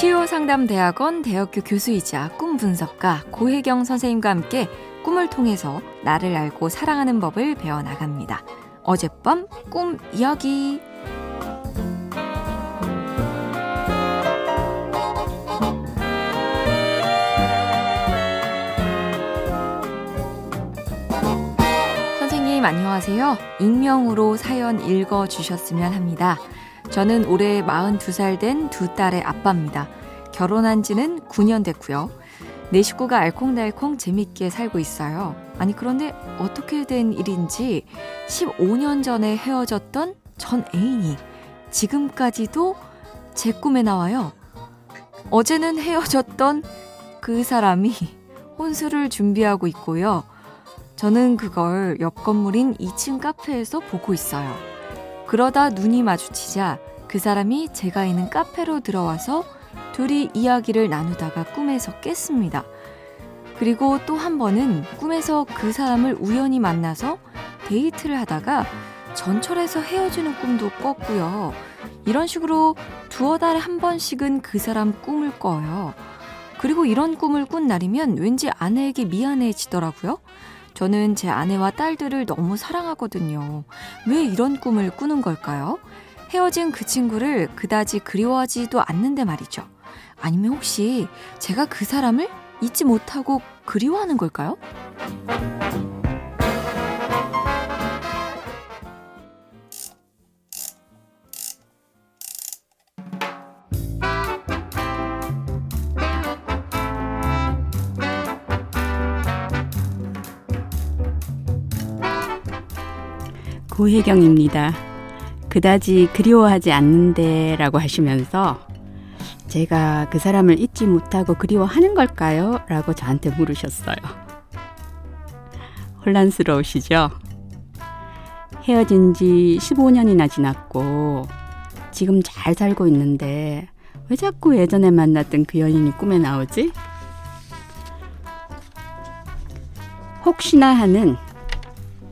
치유상담대학원 대학교 교수이자 꿈 분석가 고혜경 선생님과 함께 꿈을 통해서 나를 알고 사랑하는 법을 배워나갑니다. 어젯밤 꿈 이야기. 선생님 안녕하세요. 익명으로 사연 읽어 주셨으면 합니다. 저는 올해 42살 된 두 딸의 아빠입니다. 결혼한 지는 9년 됐고요. 내 식구가 알콩달콩 재밌게 살고 있어요. 아니, 그런데 어떻게 된 일인지 15년 전에 헤어졌던 전 애인이 지금까지도 제 꿈에 나와요. 어제는 헤어졌던 그 사람이 혼수를 준비하고 있고요. 저는 그걸 옆 건물인 2층 카페에서 보고 있어요. 그러다 눈이 마주치자 그 사람이 제가 있는 카페로 들어와서 둘이 이야기를 나누다가 꿈에서 깼습니다. 그리고 또 한 번은 꿈에서 그 사람을 우연히 만나서 데이트를 하다가 전철에서 헤어지는 꿈도 꿨고요. 이런 식으로 두어 달에 한 번씩은 그 사람 꿈을 꿔요. 그리고 이런 꿈을 꾼 날이면 왠지 아내에게 미안해지더라고요. 저는 제 아내와 딸들을 너무 사랑하거든요. 왜 이런 꿈을 꾸는 걸까요? 헤어진 그 친구를 그다지 그리워하지도 않는데 말이죠. 아니면 혹시 제가 그 사람을 잊지 못하고 그리워하는 걸까요? 고혜경입니다. 그다지 그리워하지 않는데 라고 하시면서 제가 그 사람을 잊지 못하고 그리워하는 걸까요? 라고 저한테 물으셨어요. 혼란스러우시죠? 헤어진 지 15년이나 지났고 지금 잘 살고 있는데 왜 자꾸 예전에 만났던 그 연인이 꿈에 나오지? 혹시나 하는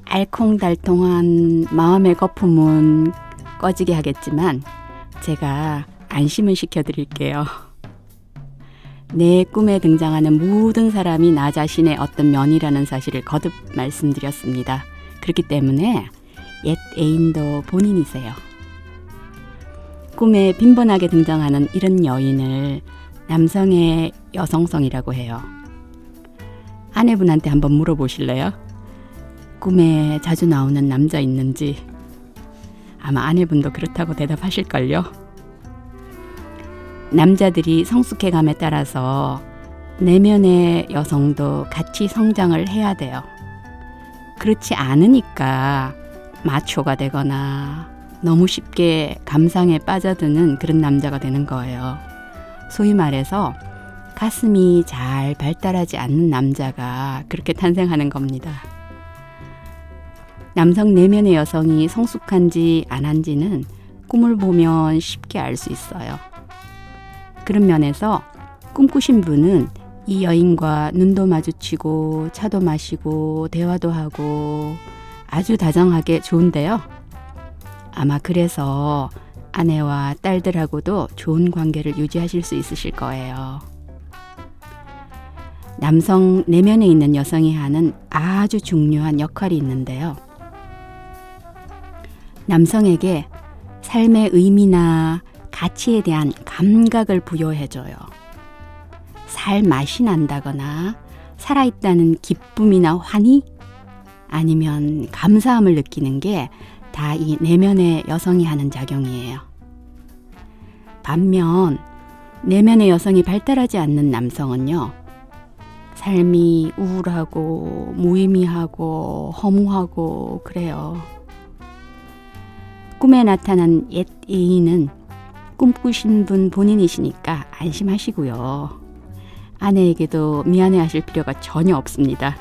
알콩달콩한 마음의 거품은 꺼지게 하겠지만 제가 안심을 시켜드릴게요. 내 꿈에 등장하는 모든 사람이 나 자신의 어떤 면이라는 사실을 거듭 말씀드렸습니다. 그렇기 때문에 옛 애인도 본인이세요. 꿈에 빈번하게 등장하는 이런 여인을 남성의 여성성이라고 해요. 아내분한테 한번 물어보실래요? 꿈에 자주 나오는 남자 있는지 아마 아내분도 그렇다고 대답하실걸요. 남자들이 성숙해감에 따라서 내면의 여성도 같이 성장을 해야 돼요. 그렇지 않으니까 마초가 되거나 너무 쉽게 감상에 빠져드는 그런 남자가 되는 거예요. 소위 말해서 가슴이 잘 발달하지 않는 남자가 그렇게 탄생하는 겁니다. 남성 내면의 여성이 성숙한지 안 한지는 꿈을 보면 쉽게 알 수 있어요. 그런 면에서 꿈꾸신 분은 이 여인과 눈도 마주치고 차도 마시고 대화도 하고 아주 다정하게 좋은데요. 아마 그래서 아내와 딸들하고도 좋은 관계를 유지하실 수 있으실 거예요. 남성 내면에 있는 여성이 하는 아주 중요한 역할이 있는데요. 남성에게 삶의 의미나 가치에 대한 감각을 부여해줘요. 살 맛이 난다거나 살아있다는 기쁨이나 환희 아니면 감사함을 느끼는 게 다 이 내면의 여성이 하는 작용이에요. 반면 내면의 여성이 발달하지 않는 남성은요. 삶이 우울하고 무의미하고 허무하고 그래요. 꿈에 나타난 옛 애인은 꿈꾸신 분 본인이시니까 안심하시고요. 아내에게도 미안해 하실 필요가 전혀 없습니다.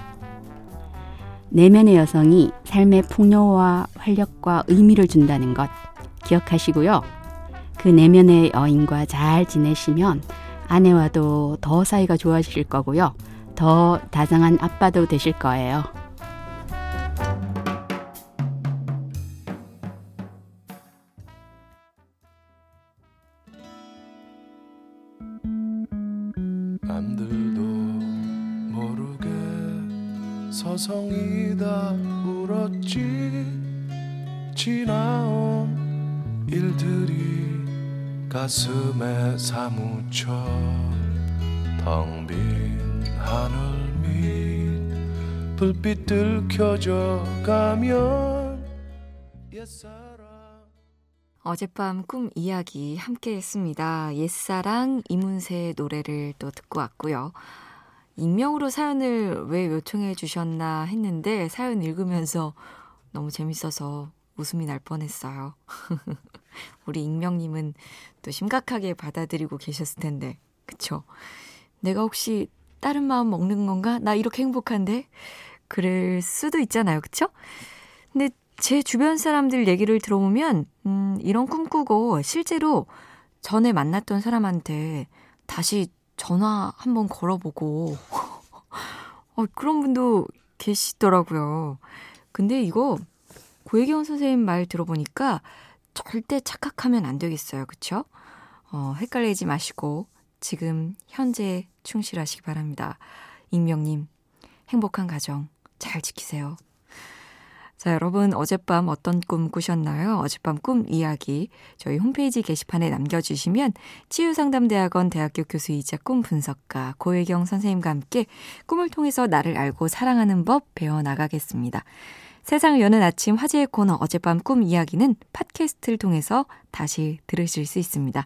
내면의 여성이 삶의 풍요와 활력과 의미를 준다는 것 기억하시고요. 그 내면의 여인과 잘 지내시면 아내와도 더 사이가 좋아지실 거고요. 더 다정한 아빠도 되실 거예요. 남들도 모르게 서성이다 울었지. 지나온 일들이 가슴에 사무쳐 텅 빈 하늘 밑 불빛 들 켜져 가면 옛사랑 어젯밤 꿈 이야기 함께 했습니다. 옛사랑 이문세의 노래를 또 듣고 왔고요. 익명으로 사연을 왜 요청해 주셨나 했는데 사연 읽으면서 너무 재밌어서 웃음이 날 뻔했어요. 우리 익명님은 또 심각하게 받아들이고 계셨을 텐데, 그쵸? 내가 혹시 다른 마음 먹는 건가? 나 이렇게 행복한데? 그럴 수도 있잖아요, 그쵸? 근데 제 주변 사람들 얘기를 들어보면, 음, 이런 꿈꾸고 실제로 전에 만났던 사람한테 다시 전화 한번 걸어보고, 어, 그런 분도 계시더라고요. 근데 이거 고혜경 선생님 말 들어보니까 절대 착각하면 안 되겠어요. 그쵸? 어, 헷갈리지 마시고 지금 현재 충실하시기 바랍니다. 익명님, 행복한 가정 잘 지키세요. 자, 여러분 어젯밤 어떤 꿈 꾸셨나요? 어젯밤 꿈 이야기 저희 홈페이지 게시판에 남겨주시면 치유상담대학원 대학교 교수이자 꿈 분석가 고혜경 선생님과 함께 꿈을 통해서 나를 알고 사랑하는 법 배워나가겠습니다. 세상을 여는 아침 화제의 코너 어젯밤 꿈 이야기는 팟캐스트를 통해서 다시 들으실 수 있습니다.